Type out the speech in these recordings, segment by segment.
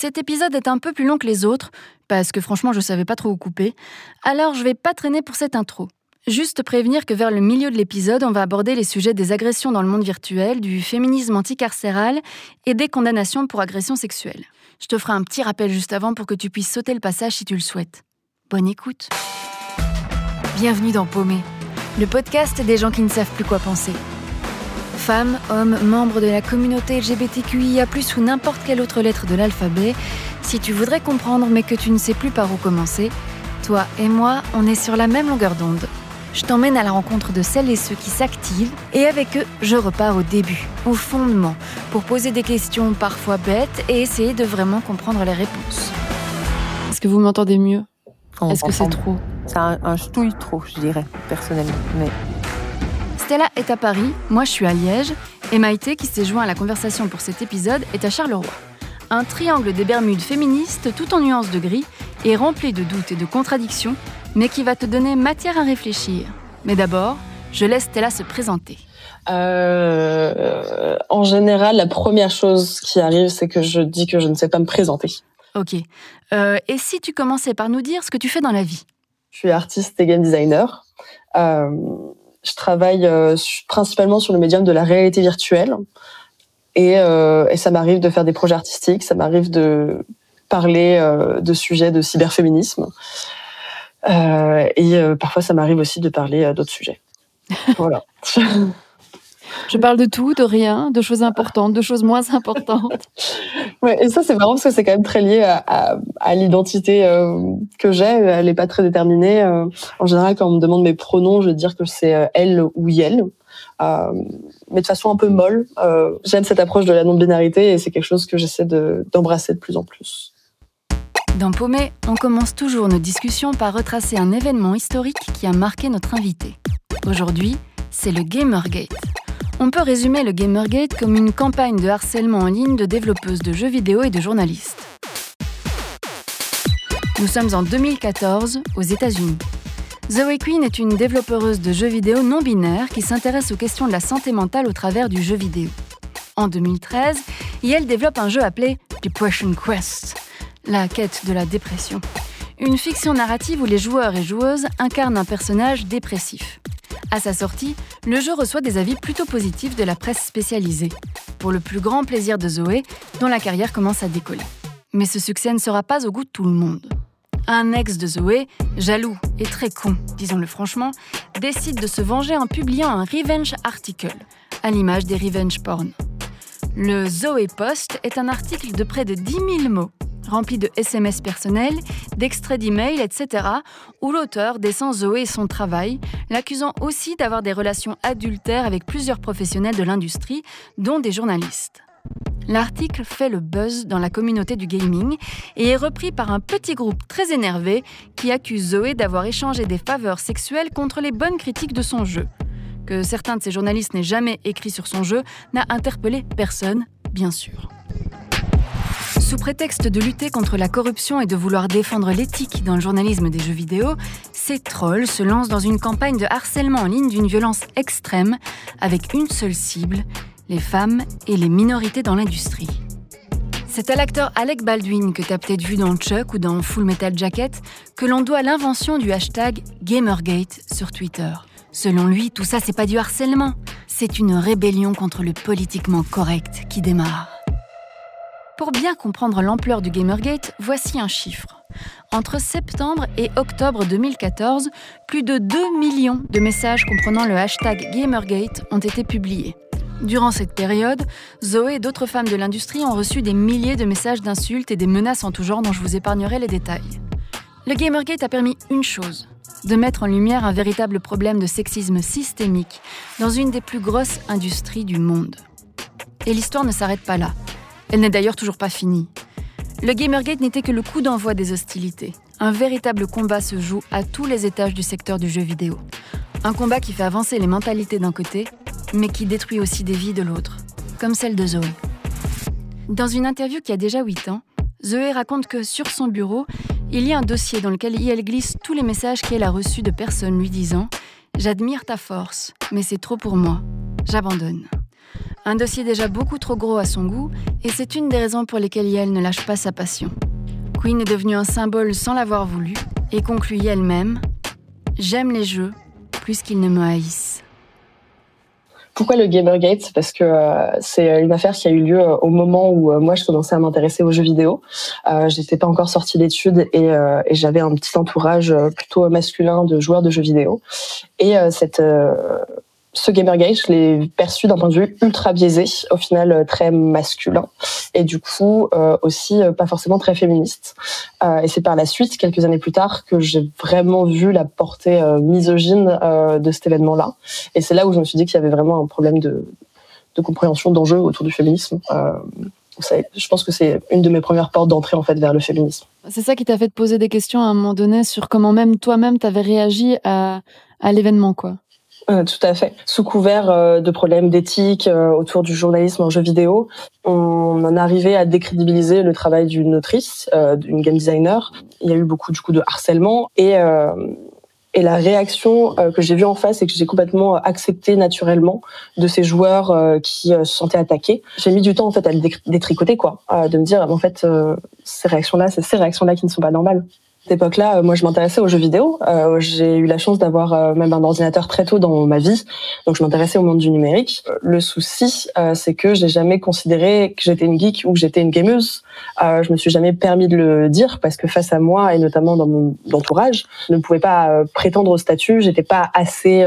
Cet épisode est un peu plus long que les autres, parce que franchement je savais pas trop où couper, alors je vais pas traîner pour cette intro. Juste prévenir que vers le milieu de l'épisode, on va aborder les sujets des agressions dans le monde virtuel, du féminisme anticarcéral et des condamnations pour agressions sexuelles. Je te ferai un petit rappel juste avant pour que tu puisses sauter le passage si tu le souhaites. Bonne écoute. Bienvenue dans Paumé, le podcast des gens qui ne savent plus quoi penser. Femmes, hommes, membres de la communauté LGBTQIA, ou n'importe quelle autre lettre de l'alphabet, si tu voudrais comprendre mais que tu ne sais plus par où commencer, toi et moi, on est sur la même longueur d'onde. Je t'emmène à la rencontre de celles et ceux qui s'activent et avec eux, je repars au début, au fondement, pour poser des questions parfois bêtes et essayer de vraiment comprendre les réponses. Est-ce que vous m'entendez mieux? Est-ce que c'est trop? C'est un, un ch'touille trop, je dirais, personnellement. Mais... Stella est à Paris, moi je suis à Liège, et Maïté, qui s'est joint à la conversation pour cet épisode, est à Charleroi. Un triangle des Bermudes féministes tout en nuances de gris et rempli de doutes et de contradictions mais qui va te donner matière à réfléchir. Mais d'abord, je laisse Stella se présenter. Euh, en général, la première chose qui arrive, c'est que je dis que je ne sais pas me présenter. Ok. Euh, et si tu commençais par nous dire ce que tu fais dans la vie? Je suis artiste et game designer. Euh, je travaille euh, principalement sur le médium de la réalité virtuelle. Et, euh, et ça m'arrive de faire des projets artistiques, ça m'arrive de parler euh, de sujets de cyberféminisme. Et parfois, ça m'arrive aussi de parler d'autres sujets. voilà. Je parle de tout, de rien, de choses importantes, de choses moins importantes. Ouais, et ça, c'est marrant parce que c'est quand même très lié à, à, à l'identité euh, que j'ai. Elle n'est pas très déterminée. Euh, en général, quand on me demande mes pronoms, je vais dire que c'est elle ou yel. Euh, mais de façon un peu molle. J'aime cette approche de la non-binarité et c'est quelque chose que j'essaie d'embrasser de, de plus en plus. Dans Paumé, on commence toujours nos discussions par retracer un événement historique qui a marqué notre invité. Aujourd'hui, c'est le Gamergate. On peut résumer le Gamergate comme une campagne de harcèlement en ligne de développeuses de jeux vidéo et de journalistes. Nous sommes en 2014 aux États-Unis. Zoe Queen est une développeuse de jeux vidéo non binaire qui s'intéresse aux questions de la santé mentale au travers du jeu vidéo. En 2013, elle développe un jeu appelé Depression Quest, la quête de la dépression. Une fiction narrative où les joueurs et joueuses incarnent un personnage dépressif. À sa sortie, le jeu reçoit des avis plutôt positifs de la presse spécialisée, pour le plus grand plaisir de Zoé, dont la carrière commence à décoller. Mais ce succès ne sera pas au goût de tout le monde. Un ex de Zoé, jaloux et très con, disons-le franchement, décide de se venger en publiant un revenge article, à l'image des revenge porn. Le Zoé Post est un article de près de 10 000 mots rempli de SMS personnels, d'extraits d'emails, etc., où l'auteur descend Zoé et son travail, l'accusant aussi d'avoir des relations adultères avec plusieurs professionnels de l'industrie, dont des journalistes. L'article fait le buzz dans la communauté du gaming et est repris par un petit groupe très énervé qui accuse Zoé d'avoir échangé des faveurs sexuelles contre les bonnes critiques de son jeu. Que certains de ces journalistes n'aient jamais écrit sur son jeu n'a interpellé personne, bien sûr. Sous prétexte de lutter contre la corruption et de vouloir défendre l'éthique dans le journalisme des jeux vidéo, ces trolls se lancent dans une campagne de harcèlement en ligne d'une violence extrême, avec une seule cible, les femmes et les minorités dans l'industrie. C'est à l'acteur Alec Baldwin que tu as peut-être vu dans Chuck ou dans Full Metal Jacket que l'on doit l'invention du hashtag Gamergate sur Twitter. Selon lui, tout ça c'est pas du harcèlement, c'est une rébellion contre le politiquement correct qui démarre. Pour bien comprendre l'ampleur du Gamergate, voici un chiffre. Entre septembre et octobre 2014, plus de 2 millions de messages comprenant le hashtag Gamergate ont été publiés. Durant cette période, Zoé et d'autres femmes de l'industrie ont reçu des milliers de messages d'insultes et des menaces en tout genre dont je vous épargnerai les détails. Le Gamergate a permis une chose, de mettre en lumière un véritable problème de sexisme systémique dans une des plus grosses industries du monde. Et l'histoire ne s'arrête pas là. Elle n'est d'ailleurs toujours pas finie. Le Gamergate n'était que le coup d'envoi des hostilités. Un véritable combat se joue à tous les étages du secteur du jeu vidéo. Un combat qui fait avancer les mentalités d'un côté, mais qui détruit aussi des vies de l'autre, comme celle de Zoé. Dans une interview qui a déjà 8 ans, Zoé raconte que sur son bureau, il y a un dossier dans lequel elle glisse tous les messages qu'elle a reçus de personnes lui disant ⁇ J'admire ta force, mais c'est trop pour moi, j'abandonne ⁇ Un dossier déjà beaucoup trop gros à son goût, et c'est une des raisons pour lesquelles Yael ne lâche pas sa passion. Queen est devenue un symbole sans l'avoir voulu, et conclut elle-même J'aime les jeux plus qu'ils ne me haïssent. Pourquoi le Gamergate? Parce que euh, c'est une affaire qui a eu lieu euh, au moment où euh, moi je commençais à m'intéresser aux jeux vidéo. J'étais pas encore sortie d'études et, et j'avais un petit entourage plutôt masculin de joueurs de jeux vidéo. Et cette ce Gamergate, je l'ai perçu d'un point de vue ultra biaisé, au final euh, très masculin, et du coup euh, aussi euh, pas forcément très féministe. Et c'est par la suite, quelques années plus tard, que j'ai vraiment vu la portée misogyne de cet événement-là. Et c'est là où je me suis dit qu'il y avait vraiment un problème de, de compréhension d'enjeux autour du féminisme. je pense que c'est une de mes premières portes d'entrée en fait vers le féminisme. C'est ça qui t'a fait te poser des questions à un moment donné sur comment même toi-même t'avais réagi à, à l'événement, quoi. Euh, tout à fait. Sous couvert euh, de problèmes d'éthique euh, autour du journalisme en jeu vidéo, on en arrivait à décrédibiliser le travail d'une autrice, d'une game designer. Il y a eu beaucoup du coup de harcèlement et et la réaction que j'ai vue en face et que j'ai complètement accepté naturellement de ces joueurs qui se sentaient attaqués. J'ai mis du temps en fait à le détricoter quoi, de me dire en fait ces réactions là, c'est ces réactions là qui ne sont pas normales époque-là, euh, moi, je m'intéressais aux jeux vidéo. Euh, j'ai eu la chance d'avoir euh, même un ordinateur très tôt dans ma vie, donc je m'intéressais au monde du numérique. Le souci, c'est que j'ai jamais considéré que j'étais une geek ou que j'étais une gameuse. Je me suis jamais permis de le dire parce que face à moi et notamment dans mon entourage, je ne pouvais pas prétendre au statut. J'étais pas assez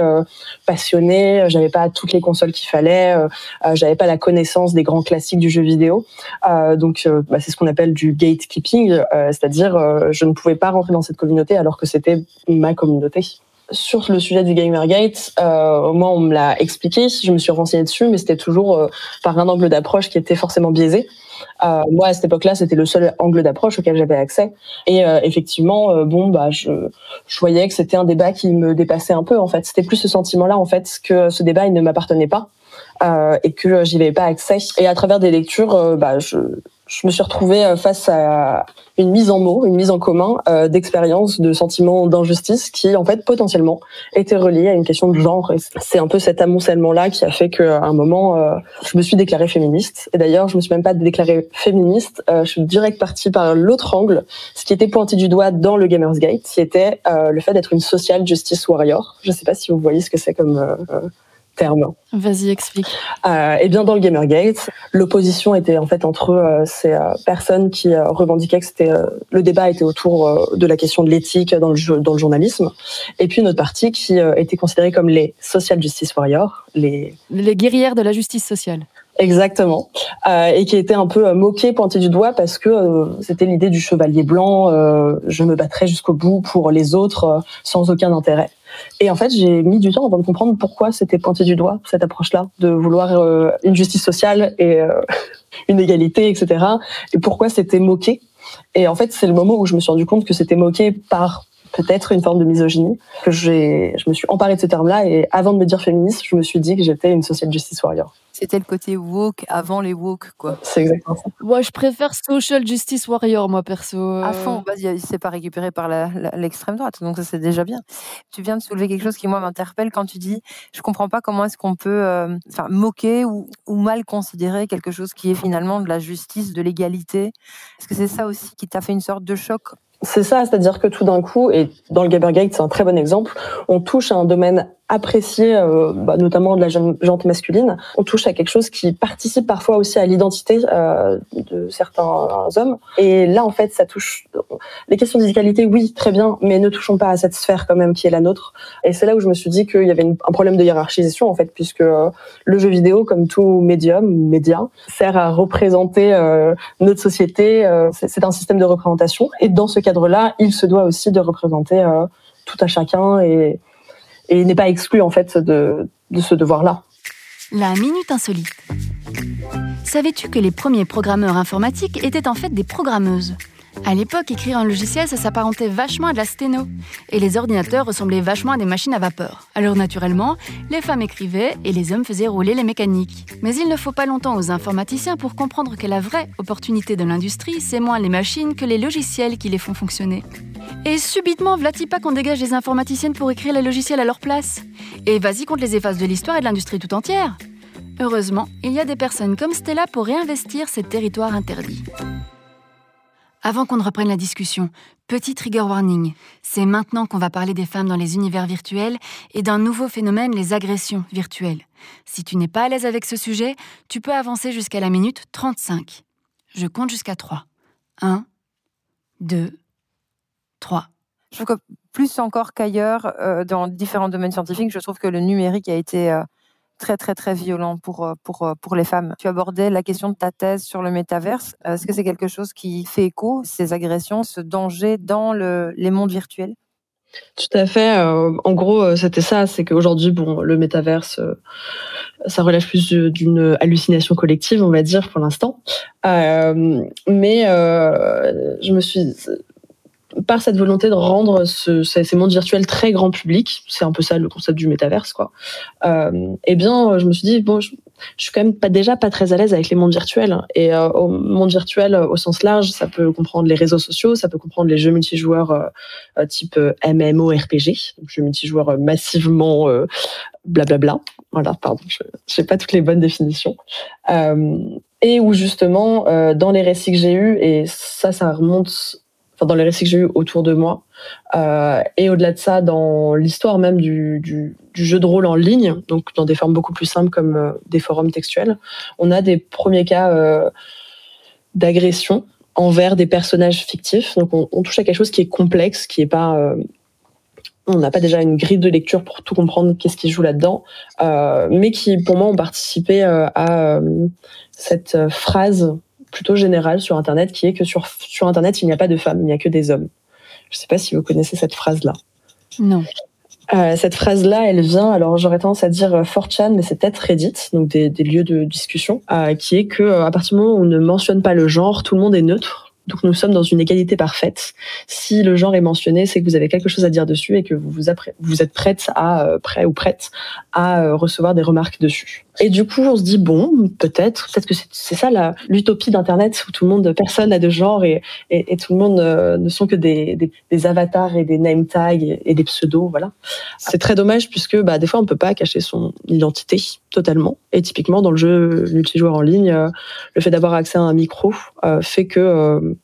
passionnée. J'avais pas toutes les consoles qu'il fallait. j'avais pas la connaissance des grands classiques du jeu vidéo. donc, bah, c'est ce qu'on appelle du gatekeeping, c'est-à-dire je ne pouvais pas rentrer dans cette communauté alors que c'était ma communauté. Sur le sujet du Gamergate, euh, moi on me l'a expliqué, je me suis renseignée dessus, mais c'était toujours euh, par un angle d'approche qui était forcément biaisé. Euh, moi à cette époque-là, c'était le seul angle d'approche auquel j'avais accès. Et euh, effectivement, bon bah je, voyais que c'était un débat qui me dépassait un peu en fait. C'était plus ce sentiment-là en fait que ce débat il ne m'appartenait pas. Et que j'y avais pas accès. Et à travers des lectures, bah, je, je me suis retrouvée euh, face à une mise en mots, une mise en commun euh, d'expériences, de sentiments d'injustice qui, en fait, potentiellement, étaient reliés à une question de genre. C'est un peu cet amoncellement-là qui a fait qu'à un moment, euh, je me suis déclarée féministe. Et d'ailleurs, je me suis même pas déclarée féministe. Je suis direct partie par l'autre angle, ce qui était pointé du doigt dans le Gamers Gate, qui était le fait d'être une social justice warrior. Je sais pas si vous voyez ce que c'est comme terme. Vas-y, explique. Euh, et bien dans le Gamergate, l'opposition était en fait entre euh, ces euh, personnes qui revendiquaient que c'était le débat était autour de la question de l'éthique dans le dans le journalisme, et puis une autre partie qui était considérée comme les social justice warriors, les les guerrières de la justice sociale. Exactement, euh, et qui était un peu moqué, pointé du doigt parce que euh, c'était l'idée du chevalier blanc. Euh, je me battrai jusqu'au bout pour les autres sans aucun intérêt. Et en fait, j'ai mis du temps avant de comprendre pourquoi c'était pointé du doigt cette approche-là, de vouloir une justice sociale et une égalité, etc. Et pourquoi c'était moqué. Et en fait, c'est le moment où je me suis rendu compte que c'était moqué par peut-être une forme de misogynie, que j'ai, je me suis emparée de ce terme-là et avant de me dire féministe, je me suis dit que j'étais une social justice warrior. C'était le côté woke avant les woke, quoi. C'est exactement ça. Moi, je préfère social justice warrior, moi, perso. À fond, vas-y, c'est pas récupéré par l'extrême droite, donc ça, c'est déjà bien. Tu viens de soulever quelque chose qui, moi, m'interpelle quand tu dis, je comprends pas comment est-ce qu'on peut, euh, enfin, moquer ou, ou mal considérer quelque chose qui est finalement de la justice, de l'égalité. Est-ce que c'est ça aussi qui t'a fait une sorte de choc c'est ça, c'est-à-dire que tout d'un coup, et dans le Gamergate, c'est un très bon exemple, on touche à un domaine apprécié, euh, bah, notamment de la jante masculine. On touche à quelque chose qui participe parfois aussi à l'identité euh, de certains hommes. Et là, en fait, ça touche les questions d'égalité, oui, très bien, mais ne touchons pas à cette sphère quand même qui est la nôtre. Et c'est là où je me suis dit qu'il y avait un problème de hiérarchisation en fait, puisque euh, le jeu vidéo, comme tout médium, média, sert à représenter euh, notre société. Euh, c'est un système de représentation. Et dans ce cadre-là, il se doit aussi de représenter euh, tout à chacun et et il n'est pas exclu en fait de, de ce devoir-là. La minute insolite. Savais-tu que les premiers programmeurs informatiques étaient en fait des programmeuses? À l'époque, écrire un logiciel, ça s'apparentait vachement à de la sténo. Et les ordinateurs ressemblaient vachement à des machines à vapeur. Alors naturellement, les femmes écrivaient et les hommes faisaient rouler les mécaniques. Mais il ne faut pas longtemps aux informaticiens pour comprendre que la vraie opportunité de l'industrie, c'est moins les machines que les logiciels qui les font fonctionner. Et subitement, pas qu'on dégage les informaticiennes pour écrire les logiciels à leur place? Et vas-y qu'on te les efface de l'histoire et de l'industrie tout entière. Heureusement, il y a des personnes comme Stella pour réinvestir ces territoires interdits. Avant qu'on ne reprenne la discussion, petit trigger warning. C'est maintenant qu'on va parler des femmes dans les univers virtuels et d'un nouveau phénomène, les agressions virtuelles. Si tu n'es pas à l'aise avec ce sujet, tu peux avancer jusqu'à la minute 35. Je compte jusqu'à 3. 1, 2, 3. Je trouve que plus encore qu'ailleurs, euh, dans différents domaines scientifiques, je trouve que le numérique a été euh, très très très violent pour euh, pour euh, pour les femmes. Tu abordais la question de ta thèse sur le métaverse. Est-ce que c'est quelque chose qui fait écho ces agressions, ce danger dans le, les mondes virtuels? Tout à fait. Euh, en gros, c'était ça. C'est qu'aujourd'hui, bon, le métaverse, ça relève plus d'une hallucination collective, on va dire, pour l'instant. mais je me suis par cette volonté de rendre ce, ces, mondes virtuels très grand public, c'est un peu ça le concept du métaverse, quoi. Euh, eh bien, je me suis dit bon, je, je, suis quand même pas déjà pas très à l'aise avec les mondes virtuels. Et euh, au monde virtuel au sens large, ça peut comprendre les réseaux sociaux, ça peut comprendre les jeux multijoueurs euh, type MMORPG, donc jeux multijoueurs massivement blablabla. Bla bla. Voilà, pardon, je n'ai pas toutes les bonnes définitions. et où justement, dans les récits que j'ai eus, et ça, ça remonte dans les récits que j'ai eu autour de moi. Euh, et au-delà de ça, dans l'histoire même du, jeu de rôle en ligne, donc dans des formes beaucoup plus simples comme euh, des forums textuels, on a des premiers cas euh, d'agression envers des personnages fictifs. Donc on, on, touche à quelque chose qui est complexe, qui est pas on n'a pas déjà une grille de lecture pour tout comprendre qu'est-ce qui joue là-dedans, mais qui pour moi ont participé à cette phrase plutôt générale sur Internet qui est que sur, sur Internet, il n'y a pas de femmes, il n'y a que des hommes. Je ne sais pas si vous connaissez cette phrase-là. Non. Euh, cette phrase-là, elle vient, alors j'aurais tendance à dire 4chan, euh, mais c'est peut-être Reddit, donc des, des, lieux de discussion, euh, qui est que à partir du moment où on ne mentionne pas le genre, tout le monde est neutre. Donc nous sommes dans une égalité parfaite. Si le genre est mentionné, c'est que vous avez quelque chose à dire dessus et que vous, vous, êtes prête à euh, prêt ou prête à euh, recevoir des remarques dessus. Et du coup, on se dit bon, peut-être, peut-être que c'est ça l'utopie d'Internet où tout le monde, personne n'a de genre et, tout le monde euh, ne sont que des, avatars et des name tags et, des pseudos, voilà. C'est très dommage puisque bah, des fois on peut pas cacher son identité totalement. Et typiquement dans le jeu multijoueur en ligne, le fait d'avoir accès à un micro fait que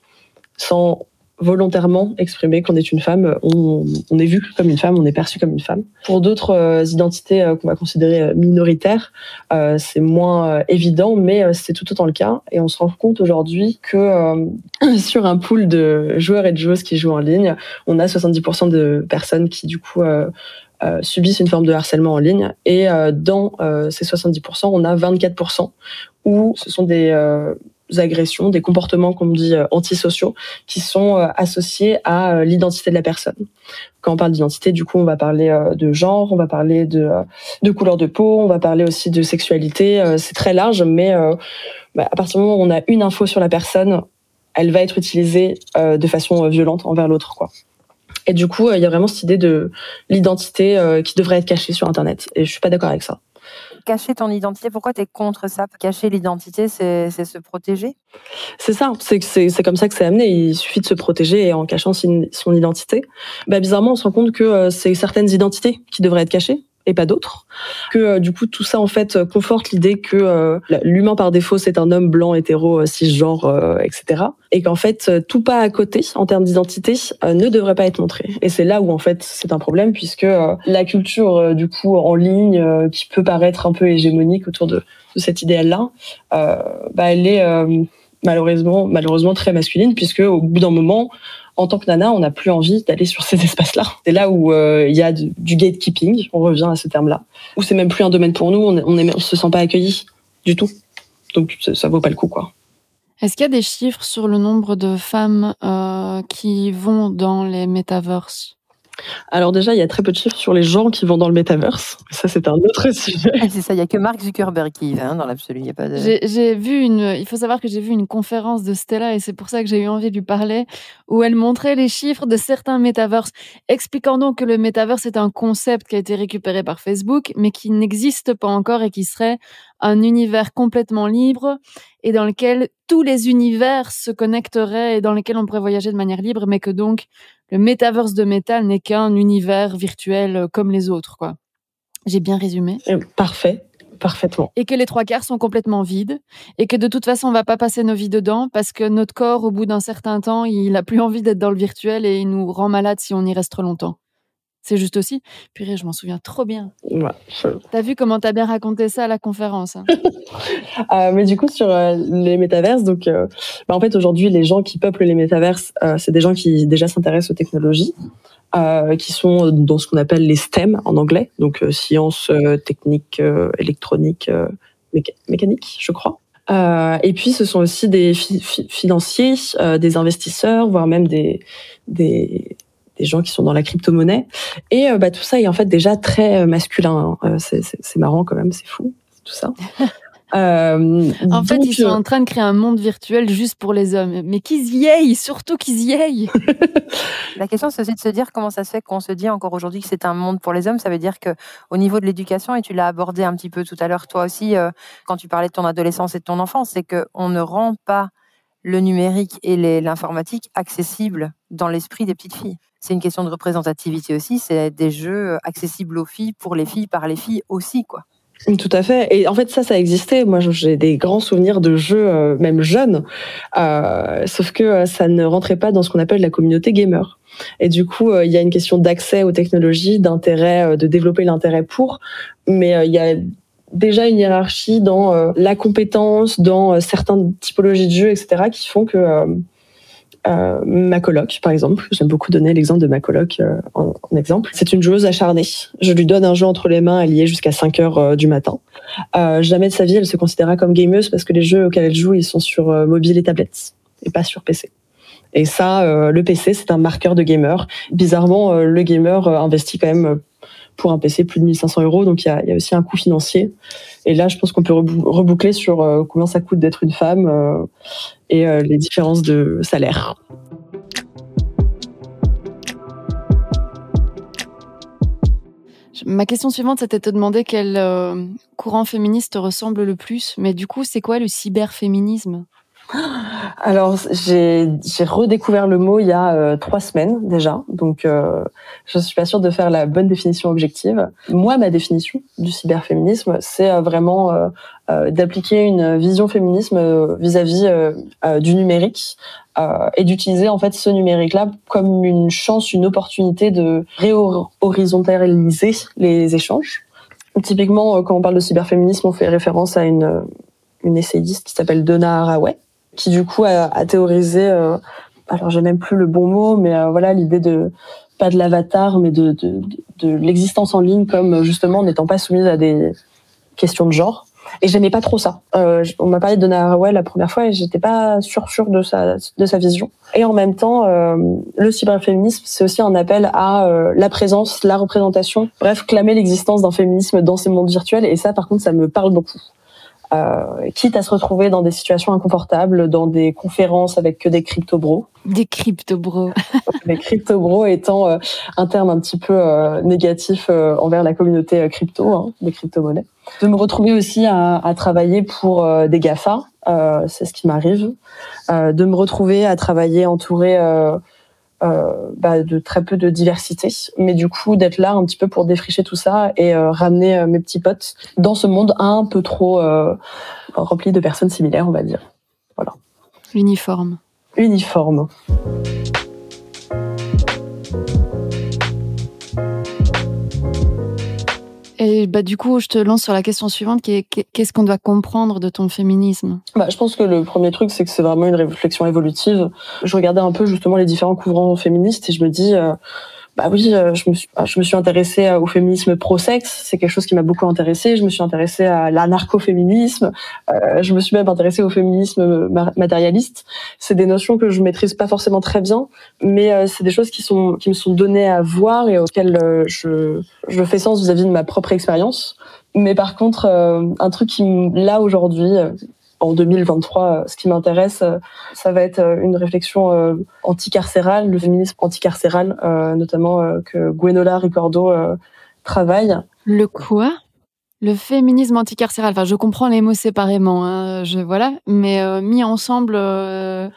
sans volontairement exprimer qu'on est une femme, on, est vu comme une femme, on est perçu comme une femme. Pour d'autres euh, identités euh, qu'on va considérer euh, minoritaires, euh, c'est moins évident, mais c'est tout autant le cas. Et on se rend compte aujourd'hui que sur un pool de joueurs et de joueuses qui jouent en ligne, on a 70% de personnes qui du coup subissent une forme de harcèlement en ligne. Et dans ces 70%, on a 24% où ce sont des agressions, des comportements qu'on dit euh, antisociaux, qui sont euh, associés à euh, l'identité de la personne. Quand on parle d'identité, du coup, on va parler de genre, on va parler de, de couleur de peau, on va parler aussi de sexualité. C'est très large, mais bah, à partir du moment où on a une info sur la personne, elle va être utilisée de façon violente envers l'autre. Et du coup, il y a vraiment cette idée de l'identité qui devrait être cachée sur Internet. Et je suis pas d'accord avec ça cacher ton identité. Pourquoi tu es contre ça? Cacher l'identité, c'est se protéger? C'est ça, c'est comme ça que c'est amené. Il suffit de se protéger en cachant son identité. Bah, bizarrement, on se rend compte que euh, c'est certaines identités qui devraient être cachées et pas d'autres. Que euh, du coup tout ça en fait euh, conforte l'idée que euh, l'humain par défaut c'est un homme blanc hétéro cisgenre etc. Et qu'en fait tout pas à côté en termes d'identité ne devrait pas être montré. Et c'est là où en fait c'est un problème puisque la culture du coup en ligne qui peut paraître un peu hégémonique autour de, de cet idéal là, bah elle est malheureusement malheureusement très masculine puisque au bout d'un moment en tant que nana, on n'a plus envie d'aller sur ces espaces-là. C'est là où euh, il y a du, gatekeeping, on revient à ce terme-là, où c'est même plus un domaine pour nous, on, on, se sent pas accueilli du tout. Donc ça, ça vaut pas le coup, quoi. Est-ce qu'il y a des chiffres sur le nombre de femmes euh, qui vont dans les metaverses? Alors déjà, il y a très peu de chiffres sur les gens qui vont dans le metaverse. Ça, c'est un autre sujet. c'est ça, il n'y a que Mark Zuckerberg qui y va hein, dans l'absolu. de... J'ai vu une... Il faut savoir que j'ai vu une conférence de Stella et c'est pour ça que j'ai eu envie de lui parler, où elle montrait les chiffres de certains metaverses, expliquant donc que le metaverse est un concept qui a été récupéré par Facebook, mais qui n'existe pas encore et qui serait un univers complètement libre et dans lequel tous les univers se connecteraient et dans lesquels on pourrait voyager de manière libre, mais que donc le metaverse de métal n'est qu'un univers virtuel euh, comme les autres, quoi. J'ai bien résumé. Euh, parfait. parfaitement. Et que les trois quarts sont complètement vides et que de toute façon, on va pas passer nos vies dedans parce que notre corps, au bout d'un certain temps, il a plus envie d'être dans le virtuel et il nous rend malade si on y reste trop longtemps. C'est juste aussi. Purée, je m'en souviens trop bien. Ouais, je- T'as vu comment t'as bien raconté ça à la conférence hein Euh, mais du coup, sur euh, les métaverses, donc, euh, bah, en fait, aujourd'hui, les gens qui peuplent les métaverses, c'est des gens qui déjà s'intéressent aux technologies, qui sont dans ce qu'on appelle les STEM en anglais, donc sciences, techniques, électroniques, méca- mécaniques, je crois. Euh, et puis, ce sont aussi des fi- fi- financiers, euh, des investisseurs, voire même des, des, des gens qui sont dans la crypto-monnaie. Et euh, bah, tout ça est en fait déjà très euh, masculin. hein. Euh, c'est- c'est c'est marrant quand même, c'est fou, tout ça. Euh, En fait, ils sont euh, en train de créer un monde virtuel juste pour les hommes. Mais qu'ils y aillent, surtout qu'ils y aillent. La question, c'est aussi de se dire comment ça se fait qu'on se dit encore aujourd'hui que c'est un monde pour les hommes. Ça veut dire que au niveau de l'éducation, et tu l'as abordé un petit peu tout à l'heure, toi aussi, euh, quand tu parlais de ton adolescence et de ton enfance, c'est qu'on ne rend pas le numérique et les- l'informatique accessible dans l'esprit des petites filles. C'est une question de représentativité aussi. C'est des jeux accessibles aux filles, pour les filles, par les filles aussi, quoi. Tout à fait. Et en fait, ça, ça existait. Moi, j'ai des grands souvenirs de jeux, euh, même jeunes, euh, sauf que euh, ça ne rentrait pas dans ce qu'on appelle la communauté gamer. Et du coup, il y a une question d'accès aux technologies, d'intérêt, de développer l'intérêt pour, mais il y a déjà une hiérarchie dans la compétence, dans certaines typologies de jeux, etc., qui font que euh, ma coloc, par exemple, j'aime beaucoup donner l'exemple de ma coloc euh, en, exemple. C'est une joueuse acharnée. Je lui donne un jeu entre les mains, elle y est jusqu'à 5 heures euh, du matin. Jamais de sa vie, elle se considéra comme gameuse parce que les jeux auxquels elle joue, ils sont sur mobile et tablette et pas sur PC. Et ça, le PC, c'est un marqueur de gamer. Bizarrement, le gamer investit quand même pour un PC plus de 1500 euros, donc il y a, aussi un coût financier. Et là, je pense qu'on peut rebou- reboucler sur euh, combien ça coûte d'être une femme euh, et euh, les différences de salaire. Ma question suivante, c'était de te demander quel courant féministe te ressemble le plus. Mais du coup, c'est quoi le cyberféminisme? Alors, j'ai redécouvert le mot il y a euh, trois semaines déjà, donc euh, je suis pas sûre de faire la bonne définition objective. Moi, ma définition du cyberféminisme, c'est euh, vraiment euh, euh, d'appliquer une vision féminisme vis-à-vis du numérique et d'utiliser en fait ce numérique-là comme une chance, une opportunité de réhorizontaliser les échanges. Typiquement, quand on parle de cyberféminisme, on fait référence à une, une essayiste qui s'appelle Donna Haraway, qui du coup a, théorisé, euh, alors j'ai même plus le bon mot, mais euh, voilà l'idée de pas de l'avatar, mais de, l'existence en ligne comme justement n'étant pas soumise à des questions de genre. Et j'aimais pas trop ça. Euh, on m'a parlé de Donna Haraway la première fois et j'étais pas sûre sûre de sa de sa vision. Et en même temps, euh, le cyberféminisme, c'est aussi un appel à euh, la présence, la représentation, bref, clamer l'existence d'un féminisme dans ces mondes virtuels. Et ça, par contre, ça me parle beaucoup. Euh, quitte à se retrouver dans des situations inconfortables, dans des conférences avec que des crypto-bros. Des crypto-bros. les crypto-bros étant euh, un terme un petit peu euh, négatif envers la communauté crypto, hein, des crypto-monnaies. De me retrouver aussi à, à travailler pour des GAFA, c'est ce qui m'arrive. De me retrouver à travailler entouré euh, bah, de très peu de diversité, mais du coup d'être là un petit peu pour défricher tout ça et euh, ramener euh, mes petits potes dans ce monde un peu trop rempli de personnes similaires, on va dire. Voilà. L'uniforme. Uniforme. Et bah, du coup, je te lance sur la question suivante qui est qu'est-ce qu'on doit comprendre de ton féminisme? Bah, je pense que le premier truc, c'est que c'est vraiment une réflexion évolutive. Je regardais un peu justement les différents courants féministes et je me dis, euh, bah oui, euh, je me suis, je me suis intéressée euh, au féminisme pro-sexe. C'est quelque chose qui m'a beaucoup intéressée. Je me suis intéressée à l'anarcho-féminisme. Euh, je me suis même intéressée au féminisme ma- matérialiste. C'est des notions que je maîtrise pas forcément très bien, mais euh, c'est des choses qui sont qui me sont données à voir et auxquelles euh, je je fais sens vis-à-vis de ma propre expérience. Mais par contre, euh, un truc qui là aujourd'hui euh, en 2023, euh, ce qui m'intéresse, euh, ça va être euh, une réflexion anticarcérale, le féminisme anticarcéral, notamment que Gwenola Ricordo travaille. Le quoi? Le féminisme anticarcéral. Enfin, je comprends les mots séparément, hein, je, voilà, mais euh, mis ensemble. euh,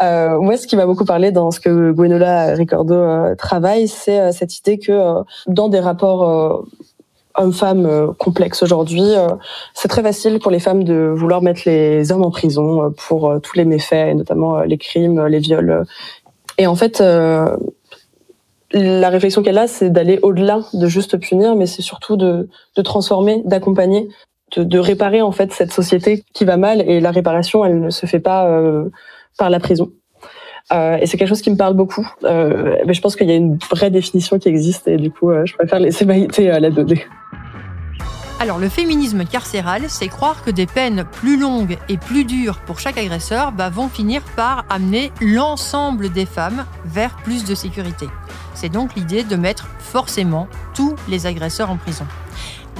Euh, moi, ce qui m'a beaucoup parlé dans ce que Gwenola Ricordo travaille, c'est cette idée que dans des rapports homme-femme complexe aujourd'hui. c'est très facile pour les femmes de vouloir mettre les hommes en prison pour tous les méfaits, et notamment les crimes, les viols. Et en fait, la réflexion qu'elle a, c'est d'aller au-delà de juste punir, mais c'est surtout de, de transformer, d'accompagner, de, de, réparer en fait cette société qui va mal. Et la réparation, elle ne se fait pas euh, par la prison. Euh, et c'est quelque chose qui me parle beaucoup. Euh, mais je pense qu'il y a une vraie définition qui existe et du coup, euh, je préfère laisser Maïté la donner. Alors le féminisme carcéral, c'est croire que des peines plus longues et plus dures pour chaque agresseur bah, vont finir par amener l'ensemble des femmes vers plus de sécurité. C'est donc l'idée de mettre forcément tous les agresseurs en prison.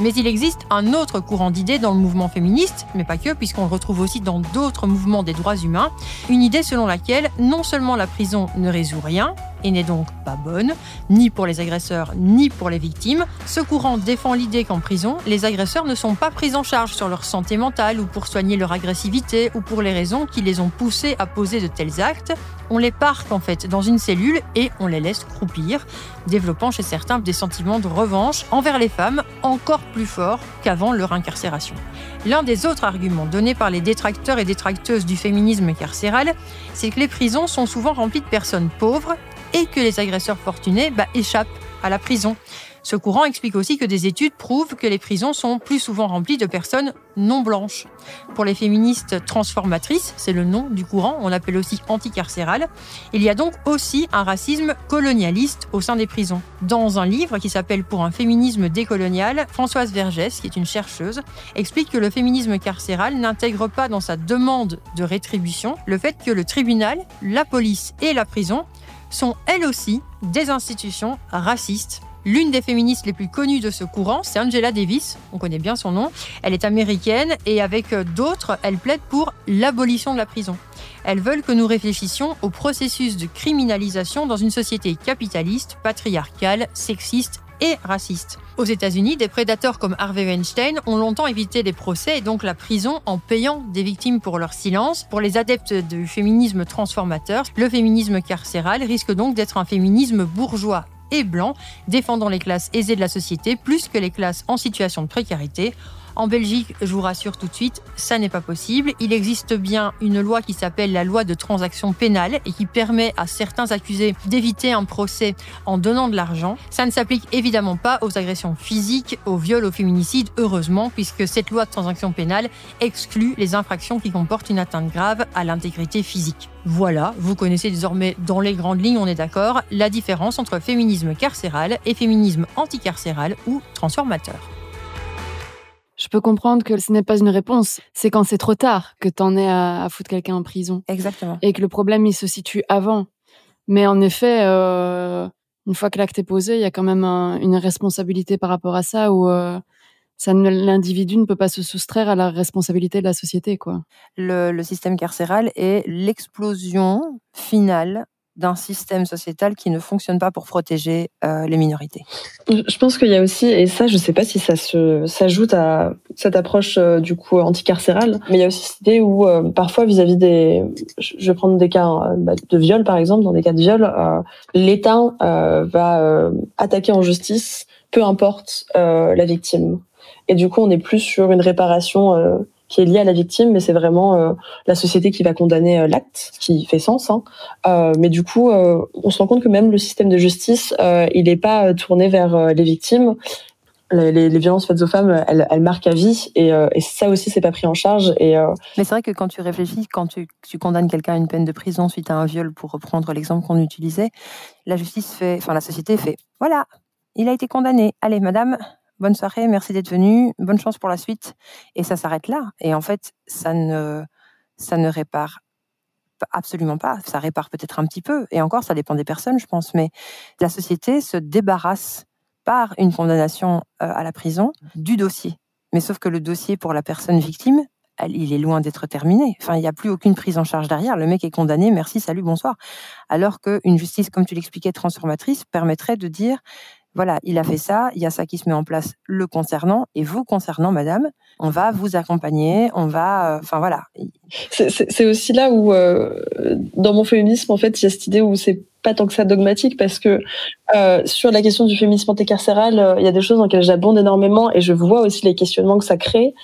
Mais il existe un autre courant d'idées dans le mouvement féministe, mais pas que, puisqu'on le retrouve aussi dans d'autres mouvements des droits humains, une idée selon laquelle non seulement la prison ne résout rien, et n'est donc pas bonne, ni pour les agresseurs, ni pour les victimes. Ce courant défend l'idée qu'en prison, les agresseurs ne sont pas pris en charge sur leur santé mentale ou pour soigner leur agressivité ou pour les raisons qui les ont poussés à poser de tels actes. On les parque en fait dans une cellule et on les laisse croupir, développant chez certains des sentiments de revanche envers les femmes encore plus forts qu'avant leur incarcération. L'un des autres arguments donnés par les détracteurs et détracteuses du féminisme carcéral, c'est que les prisons sont souvent remplies de personnes pauvres et que les agresseurs fortunés bah, échappent à la prison. Ce courant explique aussi que des études prouvent que les prisons sont plus souvent remplies de personnes non blanches. Pour les féministes transformatrices, c'est le nom du courant, on l'appelle aussi anticarcéral, il y a donc aussi un racisme colonialiste au sein des prisons. Dans un livre qui s'appelle Pour un féminisme décolonial, Françoise Vergès, qui est une chercheuse, explique que le féminisme carcéral n'intègre pas dans sa demande de rétribution le fait que le tribunal, la police et la prison sont elles aussi des institutions racistes. L'une des féministes les plus connues de ce courant, c'est Angela Davis, on connaît bien son nom. Elle est américaine et avec d'autres, elle plaide pour l'abolition de la prison. Elles veulent que nous réfléchissions au processus de criminalisation dans une société capitaliste, patriarcale, sexiste et raciste. Aux États-Unis, des prédateurs comme Harvey Weinstein ont longtemps évité des procès et donc la prison en payant des victimes pour leur silence. Pour les adeptes du féminisme transformateur, le féminisme carcéral risque donc d'être un féminisme bourgeois et blanc, défendant les classes aisées de la société plus que les classes en situation de précarité. En Belgique, je vous rassure tout de suite, ça n'est pas possible. Il existe bien une loi qui s'appelle la loi de transaction pénale et qui permet à certains accusés d'éviter un procès en donnant de l'argent. Ça ne s'applique évidemment pas aux agressions physiques, aux viols, aux féminicides, heureusement, puisque cette loi de transaction pénale exclut les infractions qui comportent une atteinte grave à l'intégrité physique. Voilà, vous connaissez désormais dans les grandes lignes, on est d'accord, la différence entre féminisme carcéral et féminisme anticarcéral ou transformateur. Je peux comprendre que ce n'est pas une réponse. C'est quand c'est trop tard que t'en es à, foutre quelqu'un en prison. Exactement. Et que le problème, il se situe avant. Mais en effet, euh, une fois que l'acte est posé, il y a quand même une responsabilité par rapport à ça où euh, l'individu ne peut pas se soustraire à la responsabilité de la société. quoi. le système carcéral est l'explosion finale d'un système sociétal qui ne fonctionne pas pour protéger euh, les minorités. Je pense qu'il y a aussi, et ça, je ne sais pas si ça s'ajoute à cette approche euh, du coup anticarcérale, mais il y a aussi cette idée où euh, parfois vis-à-vis des, je vais prendre des cas bah, de viol par exemple, dans des cas de viol, l'État va attaquer en justice, peu importe la victime. Et du coup, on est plus sur une réparation qui est lié à la victime, mais c'est vraiment euh, la société qui va condamner euh, l'acte, qui fait sens. Hein. Euh, mais du coup, on se rend compte que même le système de justice, il n'est pas tourné vers les victimes. Les, violences faites aux femmes, elles, marquent à vie, et, et ça aussi, c'est pas pris en charge. Et mais c'est vrai que quand tu réfléchis, quand tu, tu condamnes quelqu'un à une peine de prison suite à un viol, pour reprendre l'exemple qu'on utilisait, la justice fait, enfin la société fait, voilà, il a été condamné. Allez, madame, bonne soirée, merci d'être venu, bonne chance pour la suite. Et ça s'arrête là. Et en fait, ça ne, ça ne répare absolument pas. Ça répare peut-être un petit peu. Et encore, ça dépend des personnes, je pense. Mais la société se débarrasse par une condamnation euh, à la prison du dossier. Mais sauf que le dossier pour la personne victime, il est loin d'être terminé. Enfin, il n'y a plus aucune prise en charge derrière. Le mec est condamné, merci, salut, bonsoir. Alors qu'une justice, comme tu l'expliquais, transformatrice, permettrait de dire voilà, il a fait ça, il y a ça qui se met en place le concernant, et vous concernant, madame, on va vous accompagner, on va, euh, enfin voilà. C'est aussi là où, euh, dans mon féminisme, en fait, il y a cette idée où c'est pas tant que ça dogmatique parce que euh, sur la question du féminisme anticarcéral, euh, il y a des choses dans lesquelles j'abonde énormément et je vois aussi les questionnements que ça crée.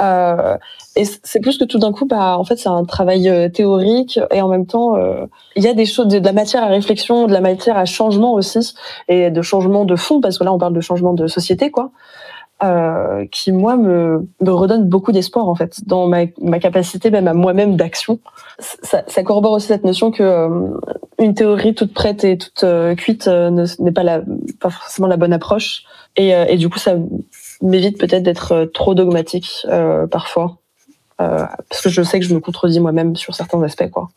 Euh, et c'est plus que tout d'un coup, bah, en fait, c'est un travail euh, théorique et en même temps, euh, il y a des choses, de, la matière à réflexion, de la matière à changement aussi et de changement de fond parce que là, on parle de changement de société, quoi. Qui moi me, me redonne beaucoup d'espoir en fait dans ma, ma capacité même à moi-même d'action. Ça, ça, corrobore aussi cette notion que une théorie toute prête et toute euh, cuite euh, n'est pas forcément la bonne approche et, et du coup ça m'évite peut-être d'être trop dogmatique parfois parce que je sais que je me contredis moi-même sur certains aspects quoi.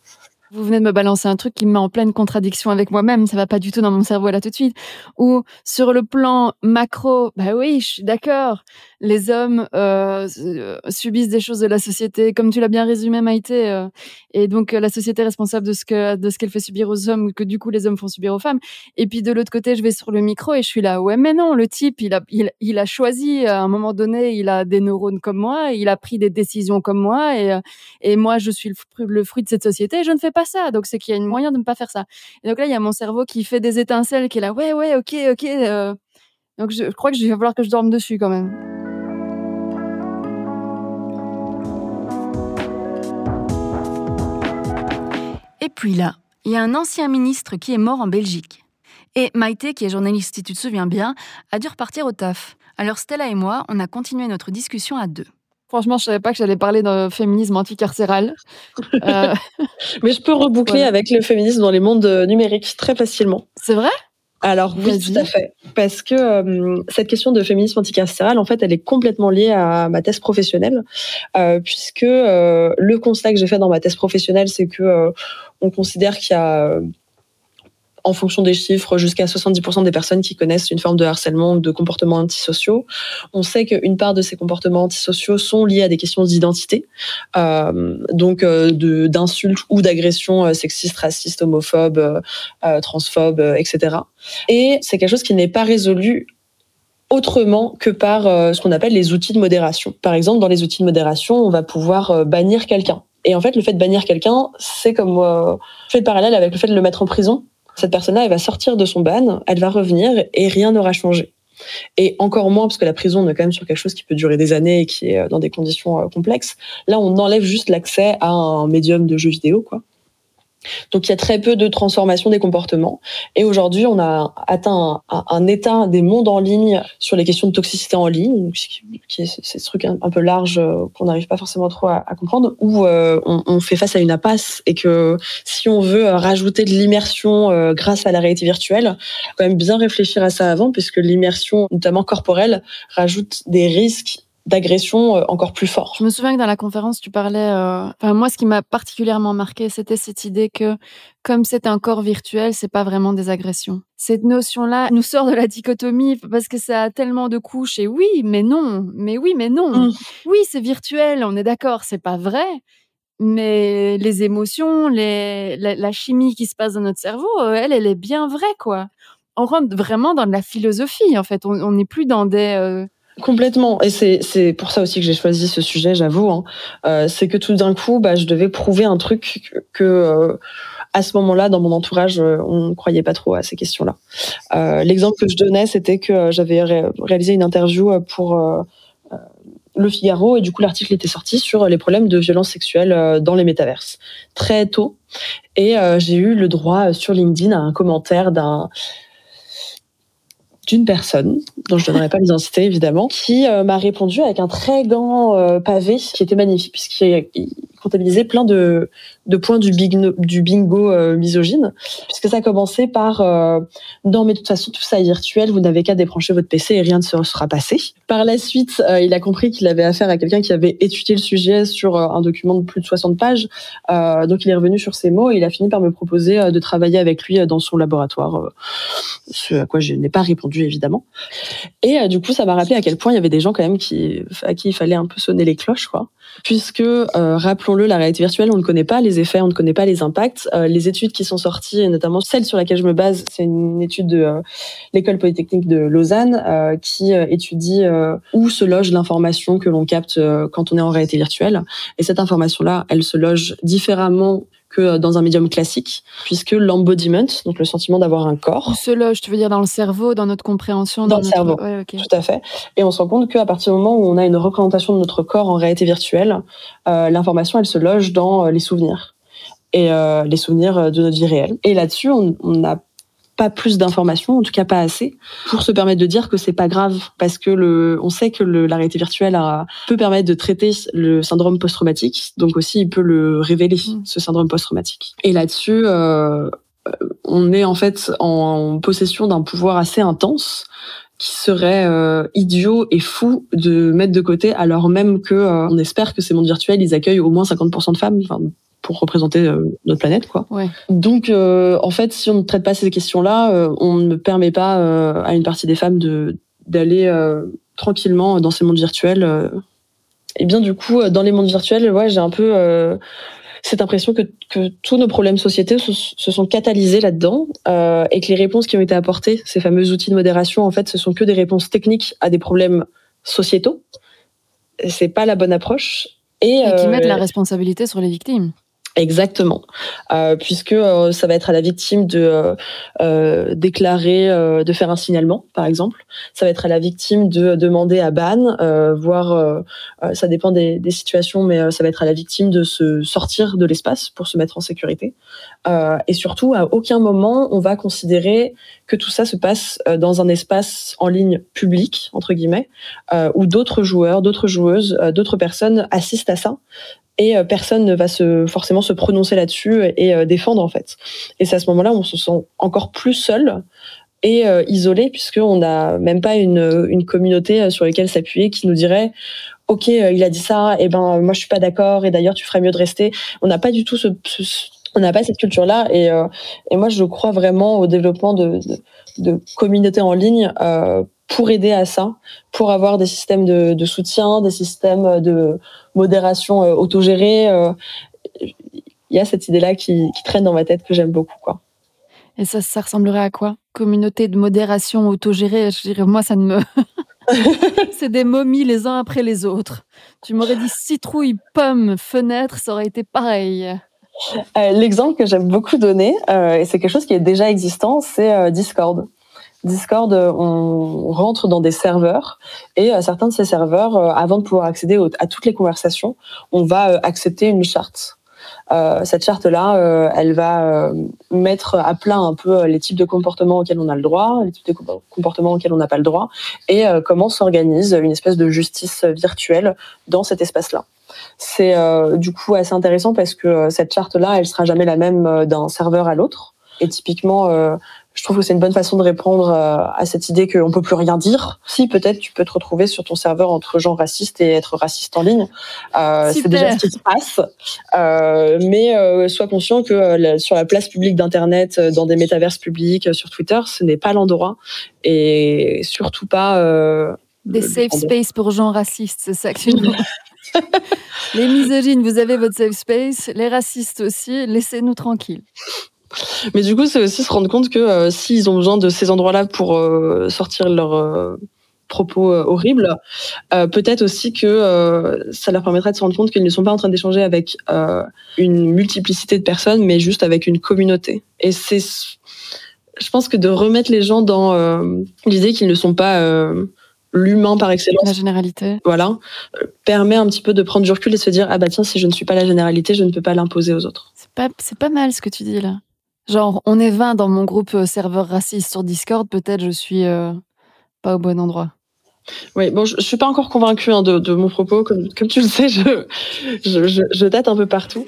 Vous venez de me balancer un truc qui me met en pleine contradiction avec moi-même. Ça va pas du tout dans mon cerveau là tout de suite. Ou sur le plan macro, bah oui, je suis d'accord les hommes euh, euh, subissent des choses de la société, comme tu l'as bien résumé, Maïté, euh, et donc euh, la société est responsable de ce que de ce qu'elle fait subir aux hommes que du coup les hommes font subir aux femmes. Et puis de l'autre côté, je vais sur le micro et je suis là, ouais, mais non, le type, il a il, a choisi à un moment donné, il a des neurones comme moi, il a pris des décisions comme moi, et et moi je suis le, fruit de cette société, je ne fais pas ça, donc c'est qu'il y a une moyen de ne pas faire ça. Et donc là, il y a mon cerveau qui fait des étincelles, qui est là, ouais, ouais, ok, ok. donc je, je crois que je vais falloir que je dorme dessus quand même. Et puis là, il y a un ancien ministre qui est mort en Belgique. Et Maïté, qui est journaliste, si tu te souviens bien, a dû repartir au taf. Alors Stella et moi, on a continué notre discussion à deux. Franchement, je savais pas que j'allais parler de féminisme anticarcéral. euh... Mais je peux reboucler voilà. avec le féminisme dans les mondes numériques très facilement. C'est vrai? Alors oui, tout à fait, parce que euh, cette question de féminisme anticarcéral, en fait, elle est complètement liée à ma thèse professionnelle, euh, puisque euh, le constat que j'ai fait dans ma thèse professionnelle, c'est que euh, on considère qu'il y a en fonction des chiffres, jusqu'à 70% des personnes qui connaissent une forme de harcèlement ou de comportements antisociaux. On sait qu'une part de ces comportements antisociaux sont liés à des questions d'identité, euh, donc euh, d'insultes ou d'agressions sexistes, racistes, homophobes, euh, transphobes, etc. Et c'est quelque chose qui n'est pas résolu autrement que par euh, ce qu'on appelle les outils de modération. Par exemple, dans les outils de modération, on va pouvoir euh, bannir quelqu'un. Et en fait, le fait de bannir quelqu'un, c'est comme euh, je fais le parallèle avec le fait de le mettre en prison cette personne-là, elle va sortir de son ban, elle va revenir et rien n'aura changé. Et encore moins, parce que la prison, on est quand même sur quelque chose qui peut durer des années et qui est dans des conditions complexes. Là, on enlève juste l'accès à un médium de jeu vidéo, quoi. Donc il y a très peu de transformation des comportements. Et aujourd'hui, on a atteint un, état des mondes en ligne sur les questions de toxicité en ligne, qui est ce truc un, peu large euh, qu'on n'arrive pas forcément trop à, comprendre, où euh, on, fait face à une impasse et que si on veut rajouter de l'immersion euh, grâce à la réalité virtuelle, faut quand même bien réfléchir à ça avant, puisque l'immersion, notamment corporelle, rajoute des risques d'agression euh, encore plus fort. Je me souviens que dans la conférence, tu parlais. Euh... Enfin, moi, ce qui m'a particulièrement marqué, c'était cette idée que, comme c'est un corps virtuel, c'est pas vraiment des agressions. Cette notion-là nous sort de la dichotomie parce que ça a tellement de couches. Et oui, mais non, mais oui, mais non. Mmh. Oui, c'est virtuel. On est d'accord, c'est pas vrai. Mais les émotions, les, la, la, chimie qui se passe dans notre cerveau, euh, elle, elle est bien vraie, quoi. On rentre vraiment dans de la philosophie, en fait. On n'est plus dans des euh, Complètement. Et c'est pour ça aussi que j'ai choisi ce sujet, j'avoue. Hein. Euh, c'est que tout d'un coup, bah, je devais prouver un truc que, euh, à ce moment-là, dans mon entourage, euh, on ne croyait pas trop à ces questions-là. L'exemple que je donnais, c'était que j'avais ré réalisé une interview pour Le Figaro et du coup, l'article était sorti sur les problèmes de violence sexuelle dans les métaverses très tôt. Et j'ai eu le droit sur LinkedIn à un commentaire d'un d'une personne, dont je ne donnerai pas l'identité évidemment, qui euh, m'a répondu avec un très grand euh, pavé qui était magnifique puisqu'il comptabilisait plein de, points du, bingo euh, misogyne, puisque ça a commencé par euh, non mais de toute façon tout ça est virtuel, vous n'avez qu'à débrancher votre PC et rien ne se sera passé. Par la suite, euh, il a compris qu'il avait affaire à quelqu'un qui avait étudié le sujet sur euh, un document de plus de 60 pages, euh, donc il est revenu sur ces mots et il a fini par me proposer de travailler avec lui dans son laboratoire, ce à quoi je n'ai pas répondu évidemment. Et du coup, ça m'a rappelé à quel point il y avait des gens quand même qui à qui il fallait un peu sonner les cloches, quoi, puisque rappelons-le, la réalité virtuelle, on ne connaît pas les effets, on ne connaît pas les impacts. Euh, les études qui sont sorties, et notamment celle sur laquelle je me base, c'est une étude de euh, l'école polytechnique de Lausanne euh, qui étudie où se loge l'information que l'on capte quand on est en réalité virtuelle. Et cette information-là, elle se loge différemment que dans un médium classique, puisque l'embodiment, donc le sentiment d'avoir un corps, se loge, tu veux dire dans le cerveau, dans notre compréhension, dans, le notre... cerveau, Ouais, ok. tout à fait. Et on se rend compte qu'à partir du moment où on a une représentation de notre corps en réalité virtuelle, euh, l'information elle se loge dans euh, les souvenirs et euh, les souvenirs de notre vie réelle. Et là-dessus, on on n'a pas plus d'informations, en tout cas pas assez, pour se permettre de dire que c'est pas grave, parce que le, on sait que la réalité virtuelle a, peut permettre de traiter le syndrome post-traumatique, donc aussi il peut le révéler, Mm. ce syndrome post-traumatique. Et là-dessus, euh, on est en fait en possession d'un pouvoir assez intense qui serait euh, idiot et fou de mettre de côté, alors même que euh, on espère que ces mondes virtuels, ils accueillent au moins 50% de femmes, enfin, pour représenter euh, notre planète, quoi. Ouais. Donc, euh, en fait, si on ne traite pas ces questions-là, euh, on ne permet pas à une partie des femmes de d'aller tranquillement dans ces mondes virtuels. Et bien, du coup, dans les mondes virtuels, ouais, j'ai un peu cette impression que, que tous nos problèmes sociétés se, se sont catalysés là-dedans euh, et que les réponses qui ont été apportées, ces fameux outils de modération, en fait, ce sont que des réponses techniques à des problèmes sociétaux. C'est pas la bonne approche. Et, Et qui euh, mettent la responsabilité sur les victimes. Exactement, euh, puisque euh, ça va être à la victime de euh, déclarer, de faire un signalement, par exemple. Ça va être à la victime de demander à ban, voire ça dépend des, des situations, mais ça va être à la victime de se sortir de l'espace pour se mettre en sécurité. Et surtout, à aucun moment on va considérer que tout ça se passe dans un espace en ligne public entre guillemets, où d'autres joueurs, d'autres joueuses, d'autres personnes assistent à ça et euh, personne ne va forcément se prononcer là-dessus et euh, défendre en fait. Et c'est à ce moment-là où on se sent encore plus seul et euh, isolé puisqu'on n'a même pas une, communauté sur laquelle s'appuyer qui nous dirait ok il a dit ça et ben moi je suis pas d'accord et d'ailleurs tu ferais mieux de rester. On n'a pas du tout ce, on n'a pas cette culture-là et, et moi je crois vraiment au développement de, communautés en ligne pour aider à ça, pour avoir des systèmes de, de soutien, des systèmes de modération euh, autogérée. euh, Il y a cette idée-là qui, qui traîne dans ma tête que j'aime beaucoup. Quoi. Et ça, ça ressemblerait à quoi? Communauté de modération autogérée, je dirais, moi, ça ne me... C'est des momies les uns après les autres. Tu m'aurais dit citrouille, pomme, fenêtre, ça aurait été pareil. Euh, L'exemple que j'aime beaucoup donner, euh, et c'est quelque chose qui est déjà existant, c'est euh, Discord. Discord, euh, on rentre dans des serveurs et euh, certains de ces serveurs, euh, avant de pouvoir accéder à toutes les conversations, on va accepter une charte. Cette charte-là, elle va mettre à plat un peu les types de comportements auxquels on a le droit, les types de compo- comportements auxquels on n'a pas le droit, et comment s'organise une espèce de justice virtuelle dans cet espace-là. C'est du coup assez intéressant parce que cette charte-là, elle sera jamais la même d'un serveur à l'autre. Et typiquement, je trouve que c'est une bonne façon de répondre euh, à cette idée qu'on peut plus rien dire. Si peut-être tu peux te retrouver sur ton serveur entre gens racistes et être raciste en ligne, euh, c'est déjà ce qui se passe. Euh, mais euh, sois conscient que la- sur la place publique d'Internet, dans des métaverses publics, sur Twitter, ce n'est pas l'endroit et surtout pas Des safe space pour gens racistes, c'est ça que tu dis. Les misogynes, vous avez votre safe space. Les racistes aussi, laissez-nous tranquilles. Mais du coup, c'est aussi se rendre compte que euh, s'ils ont besoin de ces endroits-là pour euh, sortir leurs euh, propos euh, horribles, peut-être aussi que ça leur permettra de se rendre compte qu'ils ne sont pas en train d'échanger avec une multiplicité de personnes, mais juste avec une communauté. Et c'est, je pense que de remettre les gens dans l'idée qu'ils ne sont pas l'humain par excellence, La généralité. voilà, permet un petit peu de prendre du recul et de se dire ah bah tiens si je ne suis pas la généralité, je ne peux pas l'imposer aux autres. C'est pas, c'est pas mal ce que tu dis là. Genre, on est 20 dans mon groupe euh, serveur raciste sur Discord, peut-être je suis euh, pas au bon endroit. Oui, bon, je, je suis pas encore convaincue hein, de, de mon propos. Comme, comme tu le sais, je, je, je, je date un peu partout.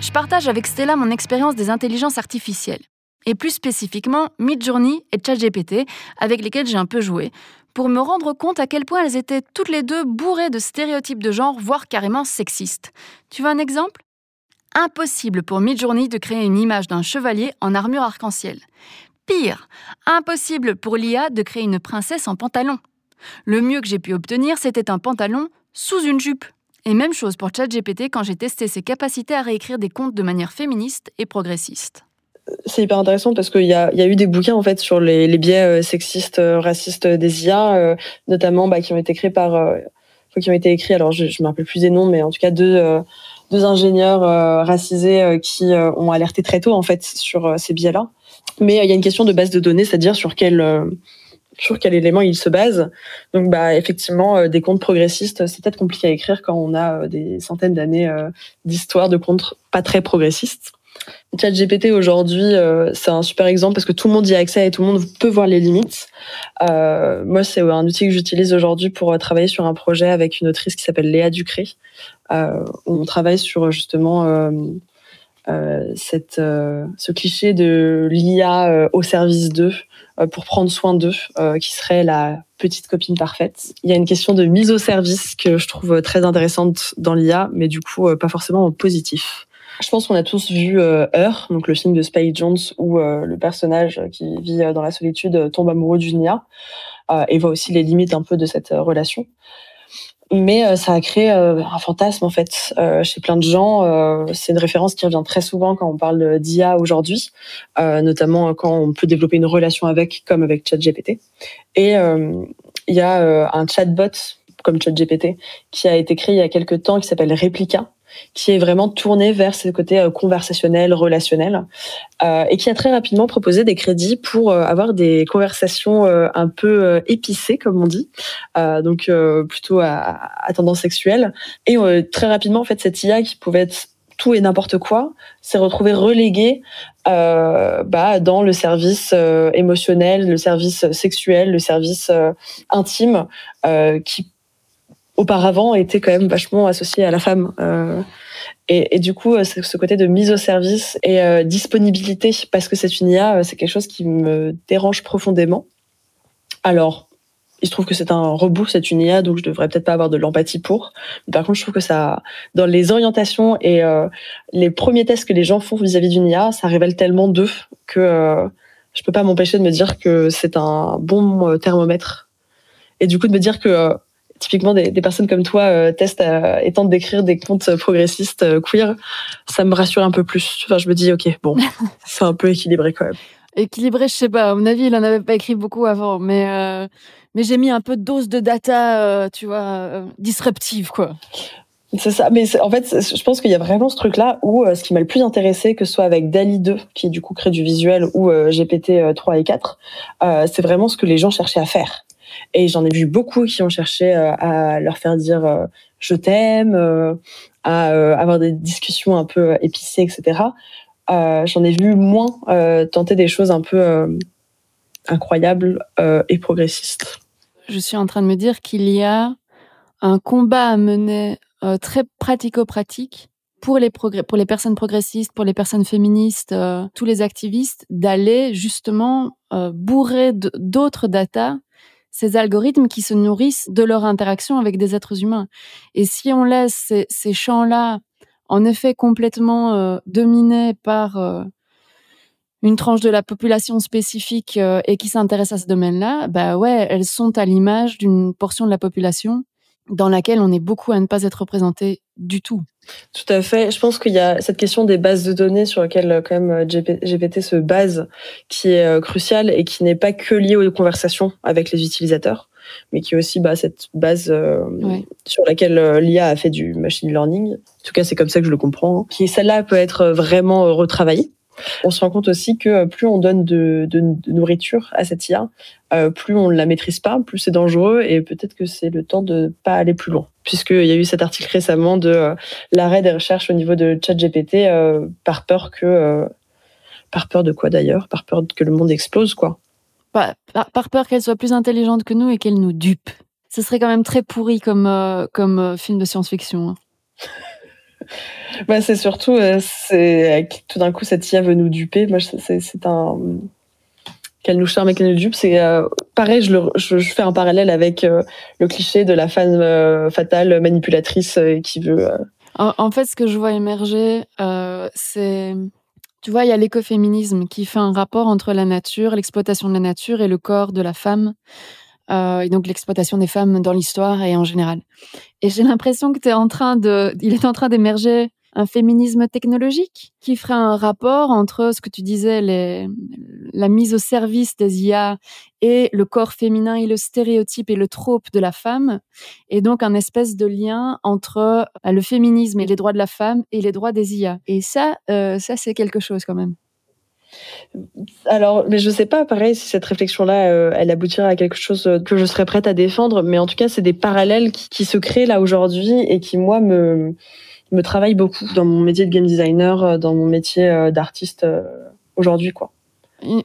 Je partage avec Stella mon expérience des intelligences artificielles, et plus spécifiquement Midjourney et ChatGPT, avec lesquels j'ai un peu joué, pour me rendre compte à quel point elles étaient toutes les deux bourrées de stéréotypes de genre, voire carrément sexistes. Tu veux un exemple? Impossible pour Midjourney de créer une image d'un chevalier en armure arc-en-ciel. Pire, impossible pour l'IA de créer une princesse en pantalon. Le mieux que j'ai pu obtenir, c'était un pantalon sous une jupe. Et même chose pour ChatGPT quand j'ai testé ses capacités à réécrire des contes de manière féministe et progressiste. C'est hyper intéressant parce qu'il y a, eu des bouquins en fait sur les, biais sexistes, racistes des IA, notamment bah, qui ont été créés par, qui ont été écrits. Alors je, me rappelle plus des noms, mais en tout cas deux deux ingénieurs racisés qui ont alerté très tôt en fait sur ces biais-là. Mais il y a une question de base de données, c'est-à-dire sur quel sur quel élément il se base. Donc, bah, effectivement, euh, des comptes progressistes, c'est peut-être compliqué à écrire quand on a euh, des centaines d'années euh, d'histoire de comptes pas très progressistes. ChatGPT aujourd'hui, c'est un super exemple parce que tout le monde y a accès et tout le monde peut voir les limites. moi, c'est un outil que j'utilise aujourd'hui pour travailler sur un projet avec une autrice qui s'appelle Léa Ducré. on travaille sur justement ce cliché de l'IA au service d'eux euh, pour prendre soin d'eux, euh, qui serait la petite copine parfaite. Il y a une question de mise au service que je trouve très intéressante dans l'IA, mais du coup euh, pas forcément positif. Je pense qu'on a tous vu euh, donc le film de Spike Jones, où le personnage qui vit dans la solitude tombe amoureux d'une IA et voit aussi les limites un peu de cette relation mais euh, ça a créé euh, un fantasme en fait euh, chez plein de gens. c'est une référence qui revient très souvent quand on parle d'IA aujourd'hui, notamment quand on peut développer une relation avec, comme avec ChatGPT. Et il y a un chatbot comme ChatGPT qui a été créé il y a quelques temps qui s'appelle Replica qui est vraiment tourné vers ce côté euh, conversationnel, relationnel, euh, et qui a très rapidement proposé des crédits pour euh, avoir des conversations un peu épicées, comme on dit, donc plutôt à, tendance sexuelle. Et très rapidement, en fait, cette IA qui pouvait être tout et n'importe quoi s'est retrouvée reléguée bah, dans le service émotionnel, le service sexuel, le service intime, qui auparavant était quand même vachement associé à la femme. Euh, et, du coup, euh, ce côté de mise au service et euh, disponibilité, parce que c'est une IA, c'est quelque chose qui me dérange profondément. Alors, il se trouve que c'est un reboot, c'est une IA, donc je devrais peut-être pas avoir de l'empathie pour. Par contre, je trouve que ça, dans les orientations et les premiers tests que les gens font vis-à-vis d'une IA, ça révèle tellement d'eux que je peux pas m'empêcher de me dire que c'est un bon thermomètre. Et du coup, de me dire que typiquement des, personnes comme toi euh, testent et tentent d'écrire des contes progressistes euh, queer, ça me rassure un peu plus. Enfin, je me dis, ok, bon, c'est un peu équilibré quand même. Équilibré, je sais pas. À mon avis, il en avait pas écrit beaucoup avant, mais euh, mais j'ai mis un peu de dose de data, tu vois, disruptive, quoi. C'est ça, mais en fait, je pense qu'il y a vraiment ce truc-là où ce qui m'a le plus intéressé, que ce soit avec DALI 2, qui du coup crée du visuel, ou GPT 3 et 4, c'est vraiment ce que les gens cherchaient à faire. Et j'en ai vu beaucoup qui ont cherché euh, à leur faire dire euh, je t'aime, euh, à avoir des discussions un peu épicées, etc. j'en ai vu moins tenter des choses un peu incroyables et progressistes. Je suis en train de me dire qu'il y a un combat à mener très pratico-pratique pour les, personnes progressistes, pour les personnes féministes, tous les activistes, d'aller justement bourrer d'autres datas ces algorithmes qui se nourrissent de leur interaction avec des êtres humains. Et si on laisse ces, champs-là, en effet, complètement euh, dominés par euh, une tranche de la population spécifique euh, et qui s'intéresse à ce domaine-là, bah ouais, elles sont à l'image d'une portion de la population dans laquelle on est beaucoup à ne pas être représenté du tout. Tout à fait. Je pense qu'il y a cette question des bases de données sur lesquelles euh, quand même GPT se base, qui est euh, cruciale et qui n'est pas que liée aux conversations avec les utilisateurs, mais qui est aussi bah, cette base euh, sur laquelle l'IA a fait du machine learning. En tout cas, c'est comme ça que je le comprends. Hein. Qui celle-là peut être vraiment retravaillée on se rend compte aussi que plus on donne de, nourriture à cette IA, euh, plus on ne la maîtrise pas, plus c'est dangereux et peut-être que c'est le temps de pas aller plus loin. Puisqu'il y a eu cet article récemment de euh, l'arrêt des recherches au niveau de ChatGPT euh, par peur que... par peur de quoi d'ailleurs? Par peur que le monde explose, quoi. Par, par peur qu'elle soit plus intelligente que nous et qu'elle nous dupe. Ce serait quand même très pourri comme, comme film de science-fiction. Hein. bah, c'est surtout, euh, c'est tout d'un coup cette IA veut nous duper. Moi, c'est un qu'elle nous charme et qu'elle nous dupe. C'est euh, pareil, je, le, je, fais un parallèle avec euh, le cliché de la femme fatale manipulatrice qui veut. En, fait, ce que je vois émerger, c'est tu vois, il y a l'écoféminisme qui fait un rapport entre la nature, l'exploitation de la nature et le corps de la femme. Euh, et donc l'exploitation des femmes dans l'histoire et en général. Et j'ai l'impression que es en train de, il est en train d'émerger un féminisme technologique qui ferait un rapport entre ce que tu disais, la mise au service des IA et le corps féminin et le stéréotype et le trope de la femme, et donc un espèce de lien entre euh, le féminisme et les droits de la femme et les droits des IA. Et ça, euh, ça c'est quelque chose quand même. Alors, mais je sais pas, pareil, si cette réflexion-là, euh, elle aboutira à quelque chose que je serais prête à défendre, mais en tout cas, c'est des parallèles qui, se créent là aujourd'hui et qui, moi, me, me travaillent beaucoup dans mon métier de game designer, dans mon métier d'artiste aujourd'hui, quoi.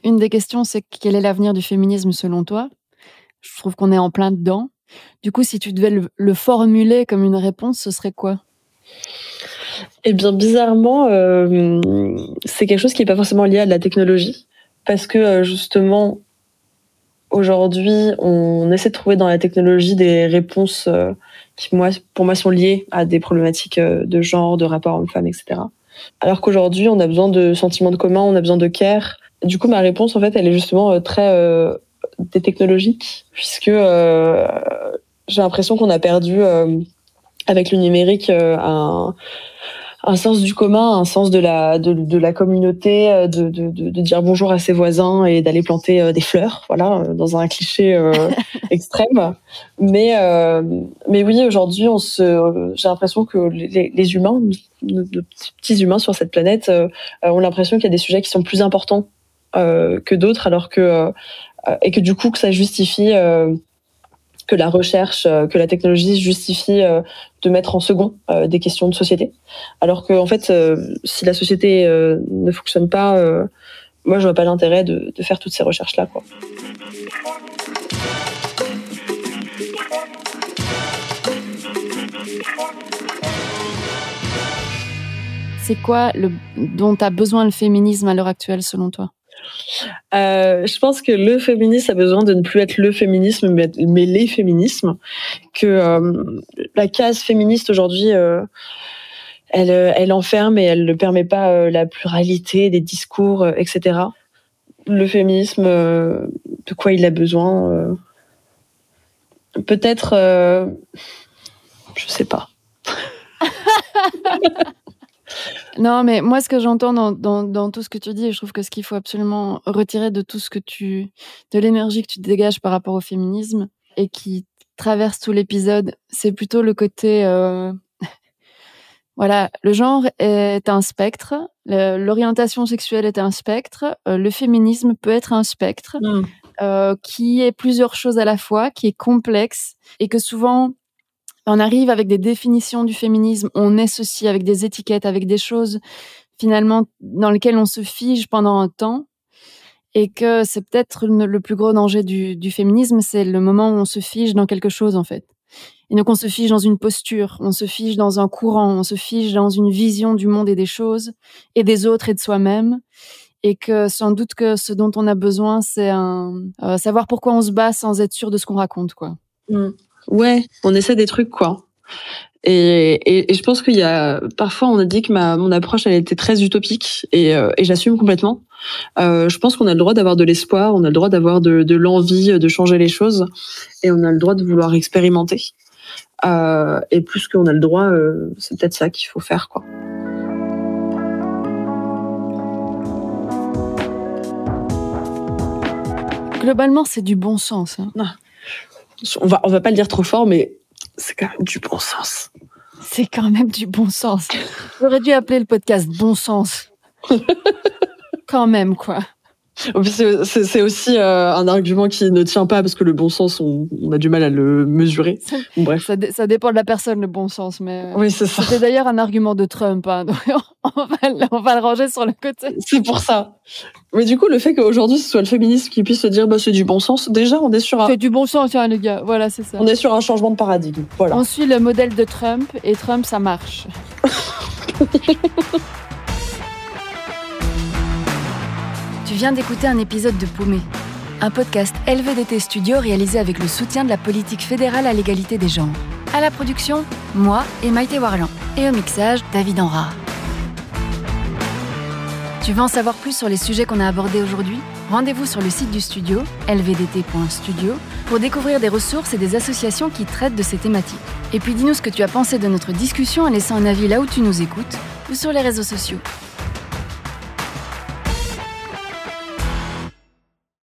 Une des questions, c'est quel est l'avenir du féminisme selon toi? Je trouve qu'on est en plein dedans. Du coup, si tu devais le, formuler comme une réponse, ce serait quoi? Eh bien, bizarrement, euh, c'est quelque chose qui n'est pas forcément lié à la technologie. Parce que euh, justement, aujourd'hui, on essaie de trouver dans la technologie des réponses euh, qui, moi, pour moi, sont liées à des problématiques de genre, de rapport homme-femme, etc. Alors qu'aujourd'hui, on a besoin de sentiments de commun, on a besoin de care, du coup, ma réponse, en fait, elle est justement très euh, puisque j'ai l'impression qu'on a perdu, avec le numérique, un, un sens du commun, un sens de la de, de la communauté, de, de, de, dire bonjour à ses voisins et d'aller planter des fleurs, voilà, dans un cliché extrême. Mais mais oui, aujourd'hui, on se, j'ai l'impression que les, les humains, nos, petits humains sur cette planète, ont l'impression qu'il y a des sujets qui sont plus importants euh, que d'autres, alors que euh, et que du coup que ça justifie euh, que la recherche, que la technologie justifie de mettre en second des questions de société. Alors que en fait, si la société ne fonctionne pas, moi je vois pas l'intérêt de, faire toutes ces recherches là, quoi. C'est quoi le, dont a besoin le féminisme à l'heure actuelle selon toi? Euh, je pense que le féminisme a besoin de ne plus être le féminisme, mais, les féminismes. Que euh, la case féministe aujourd'hui, euh, elle, elle enferme et elle ne permet pas la pluralité des discours, etc. Le féminisme, de quoi il a besoin Peut-être, je sais pas. Non, mais moi, ce que j'entends dans, dans, dans, tout ce que tu dis, je trouve que ce qu'il faut absolument retirer de tout ce que tu, de l'énergie que tu dégages par rapport au féminisme et qui traverse tout l'épisode, c'est plutôt le côté, euh... voilà, le genre est un spectre, l'orientation sexuelle est un spectre, euh, le féminisme peut être un spectre. Mm. Euh, qui est plusieurs choses à la fois, qui est complexe et que souvent on arrive avec des définitions du féminisme, on est ceci avec des étiquettes, avec des choses finalement dans lesquelles on se fige pendant un temps et que c'est peut-être le plus gros danger du, féminisme, c'est le moment où on se fige dans quelque chose en fait. Et donc on se fige dans une posture, on se fige dans un courant, on se fige dans une vision du monde et des choses et des autres et de soi-même et que sans doute que ce dont on a besoin c'est euh, savoir pourquoi on se bat sans être sûr de ce qu'on raconte quoi. Mm. Ouais, on essaie des trucs, quoi. Et, et, je pense qu'il y a parfois on a dit que ma mon approche elle était très utopique et, euh, et j'assume complètement. Euh, je pense qu'on a le droit d'avoir de l'espoir, on a le droit d'avoir de, de l'envie de changer les choses et on a le droit de vouloir expérimenter. Euh, et plus qu'on a le droit, euh, c'est peut-être ça qu'il faut faire quoi. Globalement, c'est du bon sens. Hein. Ah on va, on va pas le dire trop fort, mais c'est quand même du bon sens. C'est quand même du bon sens. J'aurais dû appeler le podcast Bon sens. quand même, quoi. C'est aussi euh, un argument qui ne tient pas parce que le bon sens, on, a du mal à le mesurer. bref. Ça, dépend de la personne, le bon sens. Mais oui, c'est ça. C'était d'ailleurs un argument de Trump. Hein, on, va, le ranger sur le côté. C'est pour ça. Mais du coup, le fait qu'aujourd'hui ce soit le féminisme qui puisse se dire bah, c'est du bon sens, déjà, on est sur un. C'est du bon sens, tiens, les gars. Voilà, c'est ça. On est sur un changement de paradigme. Voilà. On suit le modèle de Trump et Trump, ça marche. viens d'écouter un épisode de Paumé, un podcast LVDT Studio réalisé avec le soutien de la politique fédérale à l'égalité des genres. À la production, moi et Maïté Warlan. Et au mixage, David Enra. Tu veux en savoir plus sur les sujets qu'on a abordés aujourd'hui? Rendez-vous sur le site du studio, lvdt.studio, pour découvrir des ressources et des associations qui traitent de ces thématiques. Et puis dis-nous ce que tu as pensé de notre discussion en laissant un avis là où tu nous écoutes ou sur les réseaux sociaux.